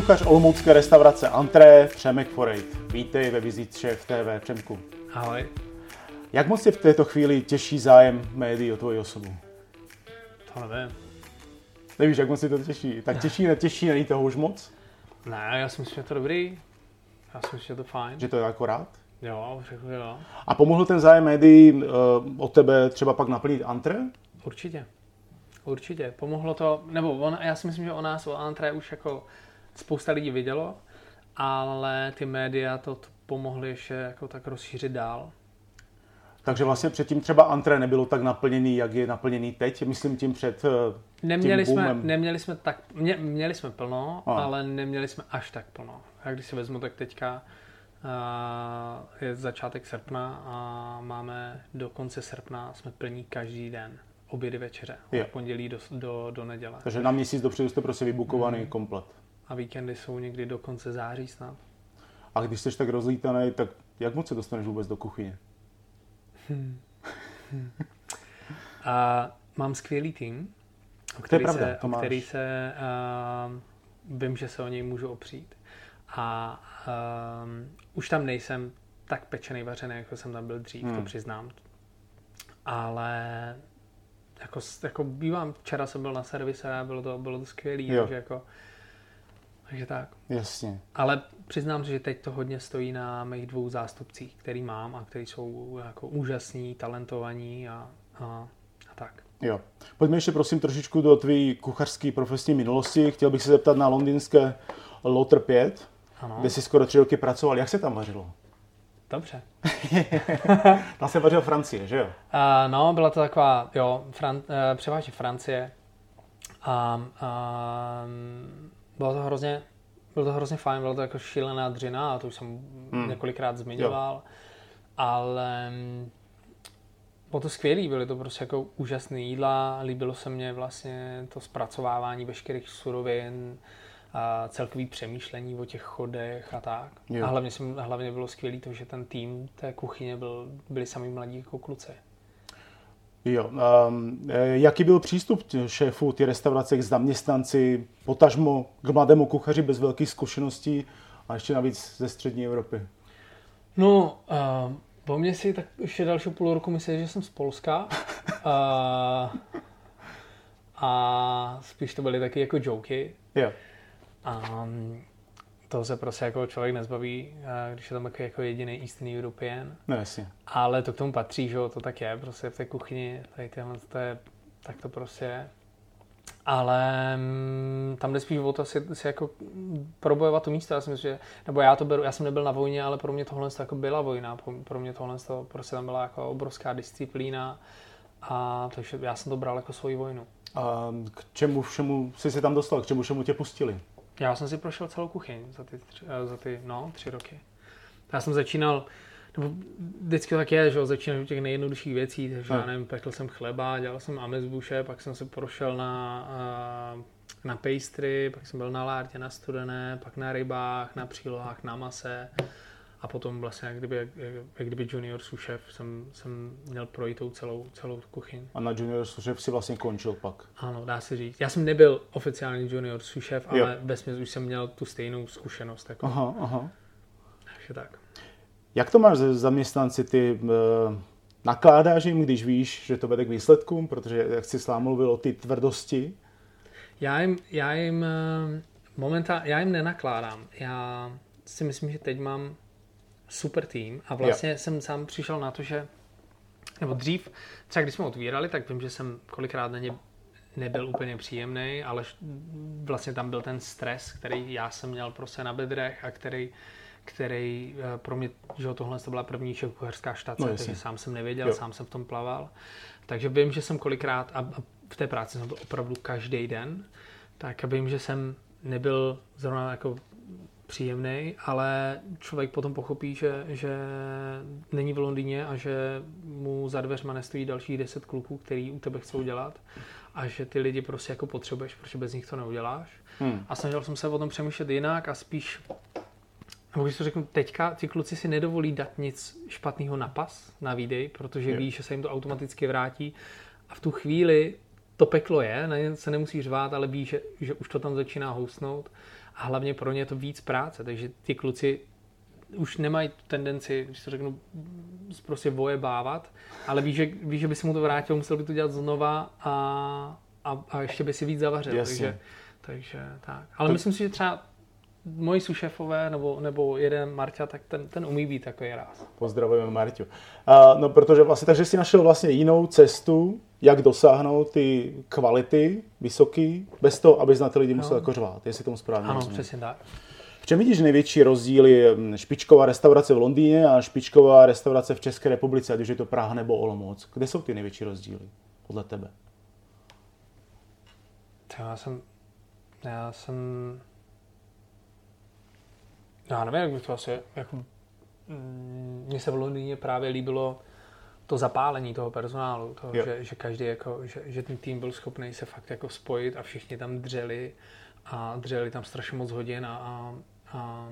Šéf-kuchař olomoucké restaurace Antré, Přemek Forejt. Vítej ve Vizit Šéf TV, Přemku. Ahoj. Jak moc je v této chvíli těžší zájem médií o tvoji osobu? To nevím. Nevíš, jak moc je to těžší? Tak těžší, netěžší, není toho už moc? Ne, já si myslím, že to dobrý. Já si myslím, že to fajn. Že to je akorát? Jo, řekl jo. A pomohl ten zájem médií uh, od tebe třeba pak naplnit Antré? Určitě. Určitě. Pomohlo to, nebo on, já si myslím, že o nás, o Antré už jako spousta lidí vidělo, ale ty média to, pomohly ještě jako tak rozšířit dál. Takže vlastně předtím třeba Antré nebylo tak naplněný, jak je naplněný teď, myslím tím před uh, Neměli tím jsme, neměli jsme tak, mě, měli jsme plno, A. ale neměli jsme až tak plno. Já když si vezmu, tak teďka uh, je začátek srpna a máme do konce srpna, jsme plní každý den. Obědy večeře, od pondělí do, do, do neděle. Takže na měsíc dopředu jste prostě vybukovaný Mhm. komplet. A víkendy jsou někdy do konce září snad. A když jsi tak rozlítaný, tak jak moc se dostaneš vůbec do kuchyně? A mám skvělý tým, o To je který pravda, se, to o máš. který se uh, vím, že se o něj můžu opřít. A um, už tam nejsem tak pečený, vařený, jako jsem tam byl dřív, Hmm. to přiznám. Ale jako, jako bývám, včera jsem byl na servise a bylo to, bylo to skvělý, Jo. takže jako, takže tak. Jasně. Ale přiznám se, že teď to hodně stojí na mých dvou zástupcích, který mám a který jsou jako úžasní, talentovaní a, a, a tak. Jo. Pojďme ještě prosím trošičku do tvý kuchařské profesní minulosti. Chtěl bych se zeptat na londýnské Lotter 5, Ano, kde jsi skoro tři roky pracoval. Jak se tam vařilo? dobře. Tam se vařil Francie, že jo? Uh, no, byla to taková, jo, Fran, uh, převážně Francie. A um, bylo to hrozně, bylo to hrozně fajn, bylo to jako šílená dřina, a to už jsem Hmm. několikrát zmiňoval. Ale mm, bylo to skvělý, byly to prostě jako úžasné jídla, líbilo se mně vlastně to zpracovávání veškerých surovin, a celkový přemýšlení o těch chodech a tak. Jo. A hlavně, jsem, hlavně bylo skvělý to, že ten tým té kuchyně byl, byli sami mladí jako kluci. Jo. Um, jaký byl přístup šéfů ty restaurace k zaměstnanci, potažmo k mladému kuchaři bez velkých zkušeností a ještě navíc ze střední Evropy? No, uh, po mně si tak ještě další půl roku myslí, že jsem z Polska. Uh, a spíš to byly taky jako joky. Jo. Um, toho se prostě jako člověk nezbaví, když je tam jako, jako jediný Eastern European. No jasně. Ale to k tomu patří, že jo, to tak je, prostě v té kuchyni, tady tyhle, to je, tak to prostě je. Ale mm, tam jde spíš o to si, si jako probojovat to místo. Já si myslím, že, nebo já to beru, já jsem nebyl na vojně, ale pro mě tohle to jako byla vojna. Pro, pro mě tohle to prostě tam byla jako obrovská disciplína. A takže já jsem to bral jako svoji vojnu. A k čemu všemu jsi se tam dostal? K čemu všemu tě pustili? Já jsem si prošel celou kuchyň za ty, tři, eh, za ty no, tři roky. Já jsem začínal, nebo vždycky tak je, že jo, začínám u těch nejjednodušších věcí, takže Hmm. já nevím, pekl jsem chleba, dělal jsem amezbuše, pak jsem se prošel na, eh, na pastry, pak jsem byl na lártě, na studené, pak na rybách, na přílohách, na mase a potom vlastně, jak kdyby, jak, jak kdyby junior chef, jsem, jsem měl projít tou celou, celou kuchyň. A na junior šéf si vlastně končil pak. Ano, dá se říct. Já jsem nebyl oficiální junior Jo. ale ve už jsem měl tu stejnou zkušenost. Jako. Aha, aha. Takže tak. Jak to máš zaměstnanci? Ty uh, nakládáš jim, když víš, že to vede k výsledkům? Protože, jak jsi sám mluvil o ty tvrdosti. Já jim, já jim eh, momentálně, já jim nenakládám. Já si myslím, že teď mám super tým a vlastně jsem sám přišel na to, že nebo dřív, třeba když jsme otvírali, tak vím, že jsem kolikrát na ně nebyl úplně příjemný, ale vlastně tam byl ten stres, který já jsem měl prostě na bedrech a který, který eh, pro mě, že jo, tohle to byla první kuchařská štace, No, takže sám jsem nevěděl, Jo. jo. sám jsem v tom plaval. Takže vím, že jsem kolikrát, a a v té práci jsem byl opravdu každý den, tak vím, že jsem nebyl zrovna jako příjemný, ale člověk potom pochopí, že, že není v Londýně a že mu za dveřma nestojí dalších deset kluků, který u tebe chcou dělat a že ty lidi prostě jako potřebuješ, protože bez nich to neuděláš. Hmm. A snažil jsem se o tom přemýšlet jinak a spíš, nebo když to řeknu teďka, ty kluci si nedovolí dát nic špatného na pas, na výdej, protože ví, že se jim to automaticky vrátí a v tu chvíli to peklo je, na ně se nemusí řvát, ale ví, že, že už to tam začíná housnout a hlavně pro ně je to víc práce, takže ty kluci už nemají tendenci, když to řeknu, prostě bávat, ale ví, že, ví, že by si mu to vrátil, musel by to dělat znova a, a, a ještě by si víc zavařil. Jasně. Takže, takže tak. Ale to... myslím si, že třeba moji sušefové nebo, nebo jeden Marťa, tak ten, ten umí být takový ráz. Pozdravujeme Marťu. Uh, no protože vlastně, takže si našel vlastně jinou cestu, jak dosáhnout ty kvality vysoký, bez toho, aby na ty lidi musel jako řvát, jestli tomu správně Ano, rozumím. přesně tak. V čem vidíš největší rozdíly hm, špičková restaurace v Londýně a špičková restaurace v České republice, ať už je to Praha nebo Olomouc? Kde jsou ty největší rozdíly podle tebe? Já jsem, já jsem já nevím, jak by to asi, jako, mně se v Londýně právě líbilo to zapálení toho personálu, toho, že, že, každý jako, že, že, ten tým byl schopný se fakt jako spojit a všichni tam dřeli a dřeli tam strašně moc hodin a, a, a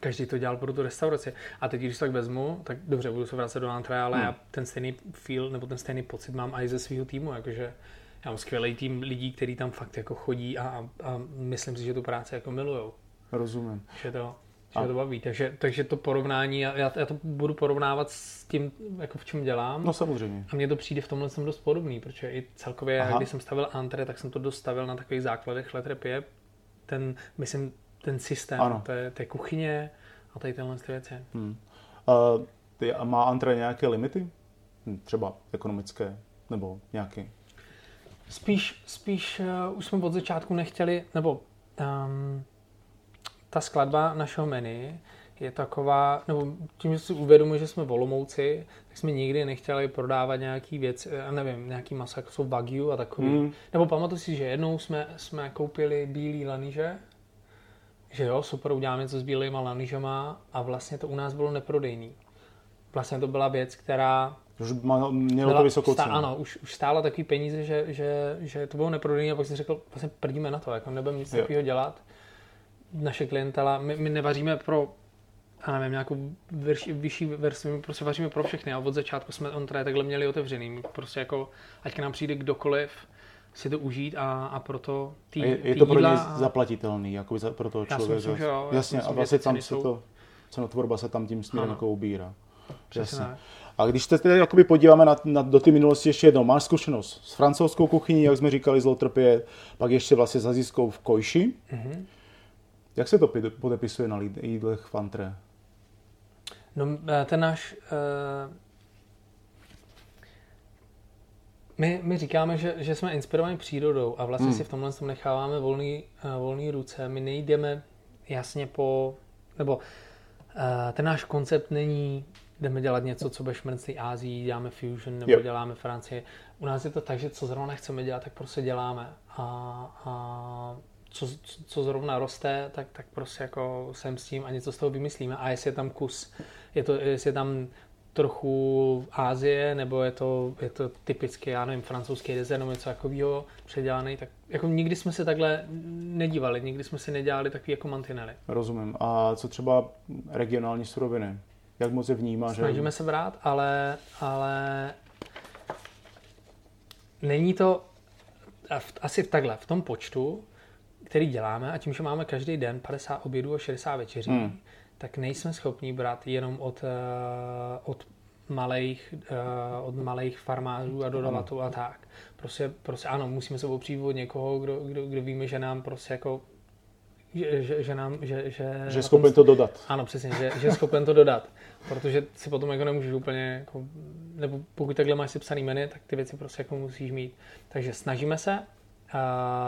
každý to dělal pro tu restauraci. A teď, když to tak vezmu, tak dobře, budu se vracet do Antre, ale hmm. já ten stejný feel nebo ten stejný pocit mám i ze svého týmu, jakože já mám skvělý tým lidí, kteří tam fakt jako chodí a, a, a myslím si, že tu práci jako milujou. Rozumím. Že to, že to baví. Takže, takže to porovnání, já, já to budu porovnávat s tím, jako v čem dělám. No samozřejmě. A mně to přijde v tomhle jsem dost podobný, protože i celkově, Aha. když jsem stavil Antre, tak jsem to dostavil na takových základech Letrepie. Ten, myslím, ten systém, ano. té, té kuchyně a tady tenhle věci. Hmm. Uh, ty, a má Antre nějaké limity? Hm, třeba ekonomické nebo nějaké? Spíš, spíš uh, už jsme od začátku nechtěli, nebo um, ta skladba našeho menu je taková, nebo tím, že si uvědomuji, že jsme volomouci, tak jsme nikdy nechtěli prodávat nějaký věc, já nevím, nějaký maso, jako jsou Wagyu a takový. Mm. Nebo pamatuju si, že jednou jsme, jsme koupili bílý laniže, že jo, super, uděláme něco s bílýma lanižema a vlastně to u nás bylo neprodejný. Vlastně to byla věc, která už mělo to vysokou cenu. Ano, už, už stála takový peníze, že, že, že to bylo neprodejný a pak jsem řekl, vlastně prdíme na to, jako nebudeme nic takového dělat naše klientela, my, my nevaříme pro já nevím, nějakou vyšší, vyšší verzi, my prostě vaříme pro všechny a od začátku jsme on tady takhle měli otevřený. My prostě jako, ať k nám přijde kdokoliv, si to užít a, a proto tý, je, je to pro ně zaplatitelný, jako za, pro toho člověka. Myslím, že jo, Jasně, myslím, a vlastně tam se to, cenotvorba se tam tím směrem jako ubírá. Jasně. A když se tedy jakoby podíváme na, na, do ty minulosti ještě jednou, máš zkušenost s francouzskou kuchyní, jak jsme říkali, z Lotrpě, pak ještě vlastně s azijskou v Kojši. Mm-hmm. Jak se to podepisuje na jídlech Fantre? No, eh, ten náš... Uh, my, my říkáme, že, že jsme inspirovaní přírodou a vlastně hmm. si v tomhle tom necháváme volný, uh, volný ruce. My nejdeme jasně po... Nebo uh, ten náš koncept není jdeme dělat něco, co bude šmrncný Ázii, děláme fusion nebo jo. děláme Francii. U nás je to tak, že co zrovna nechceme dělat, tak prostě děláme. A, a co, co zrovna roste, tak, tak prostě jako jsem s tím a něco z toho vymyslíme. A jestli je tam kus, je to, jestli je tam trochu Ázie, nebo je to, je to typicky, já nevím, francouzský dezert nebo něco takového předělaný, tak jako nikdy jsme se takhle nedívali, nikdy jsme si nedělali takový jako mantinely. Rozumím. A co třeba regionální suroviny? Jak moc je vnímá? Snažíme že... se brát, ale, ale není to asi takhle, v tom počtu, který děláme a tím, že máme každý den 50 obědů a 60 večeří, hmm. tak nejsme schopni brát jenom od, uh, od malých, uh, od malých farmářů a dodavatelů a tak. Prostě, prostě ano, musíme se opřít od někoho, kdo, kdo, kdo víme, že nám prostě jako že, že, že nám, že, že, že je schopen to dodat. Ano, přesně, že, že je schopen to dodat. Protože si potom jako nemůžeš úplně, jako, nebo pokud takhle máš si psaný menu, tak ty věci prostě jako musíš mít. Takže snažíme se,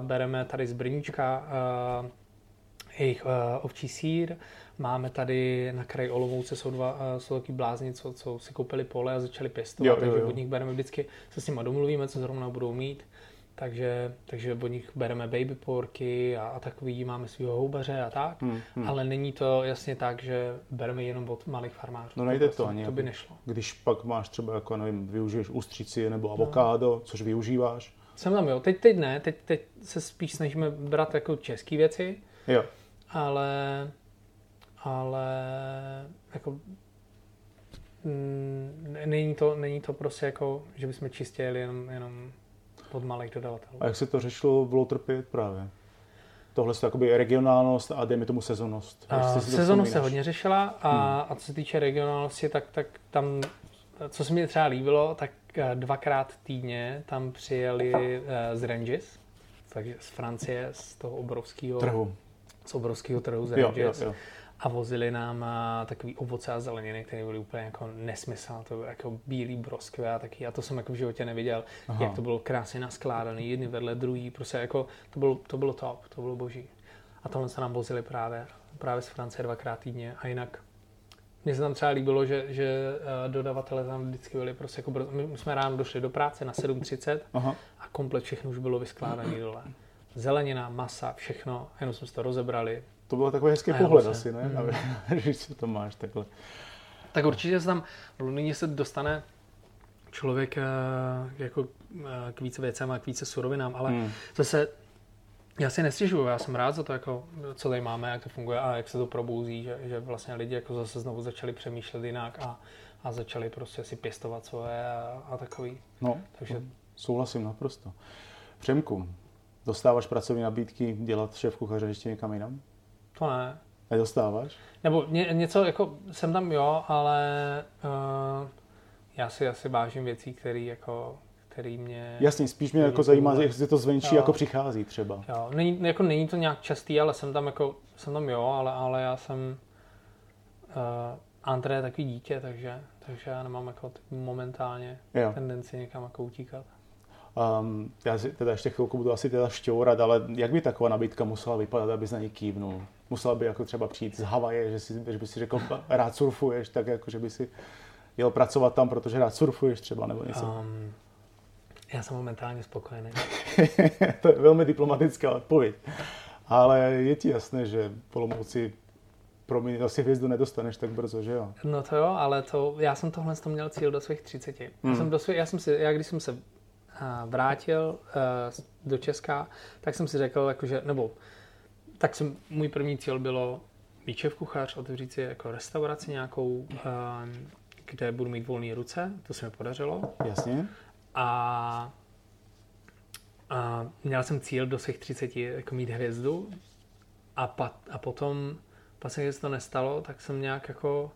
bereme tady z Brníčka jejich ovčí sír, Máme tady na kraji Olomouce jsou dva jsou taky blázni, co, co si koupili pole a začali pěstovat, jo, jo, jo. takže od nich bereme vždycky, se s nimi domluvíme, co zrovna budou mít. Takže, takže od nich bereme baby porky a, a takový, máme svého houbaře a tak, hmm, hmm. ale není to jasně tak, že bereme jenom od malých farmářů. No nejde to, to ani. To by nešlo. Když pak máš třeba, jako nevím, využiješ ústřici nebo avokádo, no. což využíváš, jsem tam, jo. Teď, teď ne, teď, teď se spíš snažíme brát jako české věci. Jo. Ale, ale jako mm, není to, není to prostě jako, že bychom čistě jeli jenom, jenom od malých dodavatelů. A jak se to řešilo v Lotrpě právě? tohle je jakoby regionálnost a dejme tomu sezonnost. Uh, sezonnost se hodně řešila a, hmm. a co se týče regionálnosti, tak, tak tam, co se mi třeba líbilo, tak dvakrát týdně tam přijeli uh, z Ranges, takže z Francie, z toho obrovského trhu. Z obrovského trhu z Ranges. Jo, jo, jo a vozili nám takový ovoce a zeleniny, které byly úplně jako nesmysl, to bylo jako bílý broskve a taky. A to jsem jako v životě neviděl, Aha. jak to bylo krásně naskládané, jedny vedle druhý, prostě jako to bylo, to bylo top, to bylo boží. A tohle se nám vozili právě, právě z Francie dvakrát týdně a jinak mně se tam třeba líbilo, že, že eh, dodavatele tam vždycky byli prostě jako. My jsme ráno došli do práce na 7.30 Aha. a komplet všechno už bylo vyskládané dole. Zelenina, masa, všechno, jenom jsme to rozebrali, to byl takový hezký pohled asi, ne? Mm. Když to máš takhle. Tak určitě se tam v Londýně se dostane člověk eh, jako eh, k více věcem a k více surovinám, ale hmm. zase já si nestěžuju, já jsem rád za to, jako, co tady máme, jak to funguje a jak se to probouzí, že, že vlastně lidi jako zase znovu začali přemýšlet jinak a, a začali prostě si pěstovat svoje a, a takový. No, Takže... souhlasím naprosto. Přemku, dostáváš pracovní nabídky dělat šéf kuchaře ještě někam jinam? To ne. Nedostáváš? Nebo ně, něco, jako jsem tam jo, ale uh, já si asi vážím věcí, které jako který mě... Jasně, spíš mě jako zajímá, jestli to zvenčí jo. jako přichází třeba. Jo, není, jako není to nějak častý, ale jsem tam jako, jsem tam jo, ale, ale já jsem uh, André je takový dítě, takže, takže já nemám jako momentálně jo. tendenci někam jako utíkat. Um, já si teda ještě chvilku budu asi teda šťourat, ale jak by taková nabídka musela vypadat, aby na ní kývnul? Musela by jako třeba přijít z Havaje, že, si, že by si řekl, rád surfuješ, tak jako, že by si jel pracovat tam, protože rád surfuješ třeba, nebo něco? Um, já jsem momentálně spokojený. to je velmi diplomatická odpověď. Ale je ti jasné, že Polomouci pro mě asi hvězdu nedostaneš tak brzo, že jo? No to jo, ale to, já jsem tohle to měl cíl do svých 30. Hmm. Já, jsem do svých, já jsem si, já když jsem se vrátil uh, do Česka, tak jsem si řekl, jakože, nebo tak jsem, můj první cíl bylo být šéf kuchař, otevřít si jako restauraci nějakou, uh, kde budu mít volné ruce, to se mi podařilo. Jasně. A, a měl jsem cíl do svých 30 jako mít hvězdu a, pat, a potom, vlastně, když se to nestalo, tak jsem nějak jako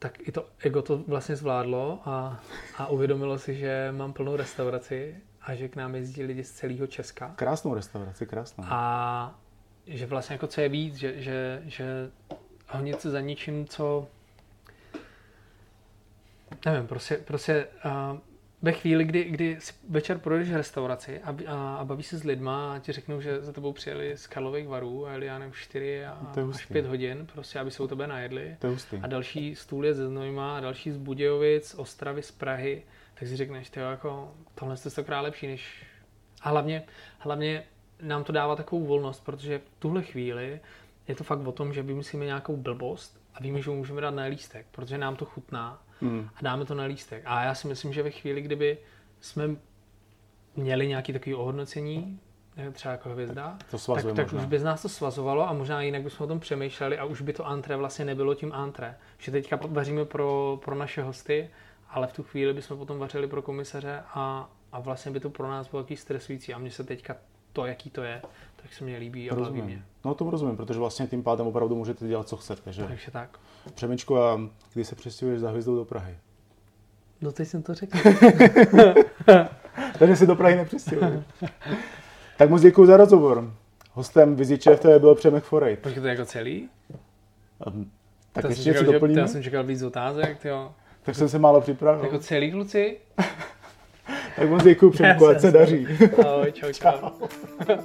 tak i to ego to vlastně zvládlo a, a uvědomilo si, že mám plnou restauraci a že k nám jezdí lidi z celého Česka. Krásnou restauraci, krásnou. A že vlastně jako co je víc, že, že, že honit se za ničím, co nevím, prostě, prostě uh, ve chvíli, kdy, kdy si večer projdeš restauraci a, a, a bavíš se s lidma a ti řeknou, že za tebou přijeli z Karlových varů a jeli, já nevím, 4 a, až 5 hodin, prostě, aby se u tebe najedli. A další stůl je ze Znojma a další z Budějovic, Ostravy, z Prahy, tak si řekneš, ty jako, tohle je stokrát lepší, než... A hlavně, hlavně nám to dává takovou volnost, protože v tuhle chvíli je to fakt o tom, že vymyslíme nějakou blbost a víme, že můžeme dát na lístek, protože nám to chutná hmm. a dáme to na lístek. A já si myslím, že ve chvíli, kdyby jsme měli nějaký takový ohodnocení, třeba jako hvězda, to tak, tak už by z nás to svazovalo a možná jinak bychom o tom přemýšleli a už by to antré vlastně nebylo tím antré. Že teďka vaříme pro, pro naše hosty, ale v tu chvíli bychom potom vařili pro komisaře a, a vlastně by to pro nás bylo takový stresující a mně se teďka to, jaký to je, tak se mě líbí a baví mě. No to rozumím, protože vlastně tím pádem opravdu můžete dělat, co chcete. Že? Takže tak. Přemečko, a kdy se přestěhuješ za hvězdou do Prahy? No teď jsem to řekl. Takže si do Prahy nepřestěhuješ. tak moc děkuji za rozhovor. Hostem Viziče to je byl Přemek Forej. Počkej, to je jako celý? Um, tak to ještě něco doplníme? Já jsem čekal víc otázek, jo. Tak jsem se málo připravil. Jako celý kluci? Tak moc děkuji Přemku, ať se daří. Ahoj, čau, čau. čau.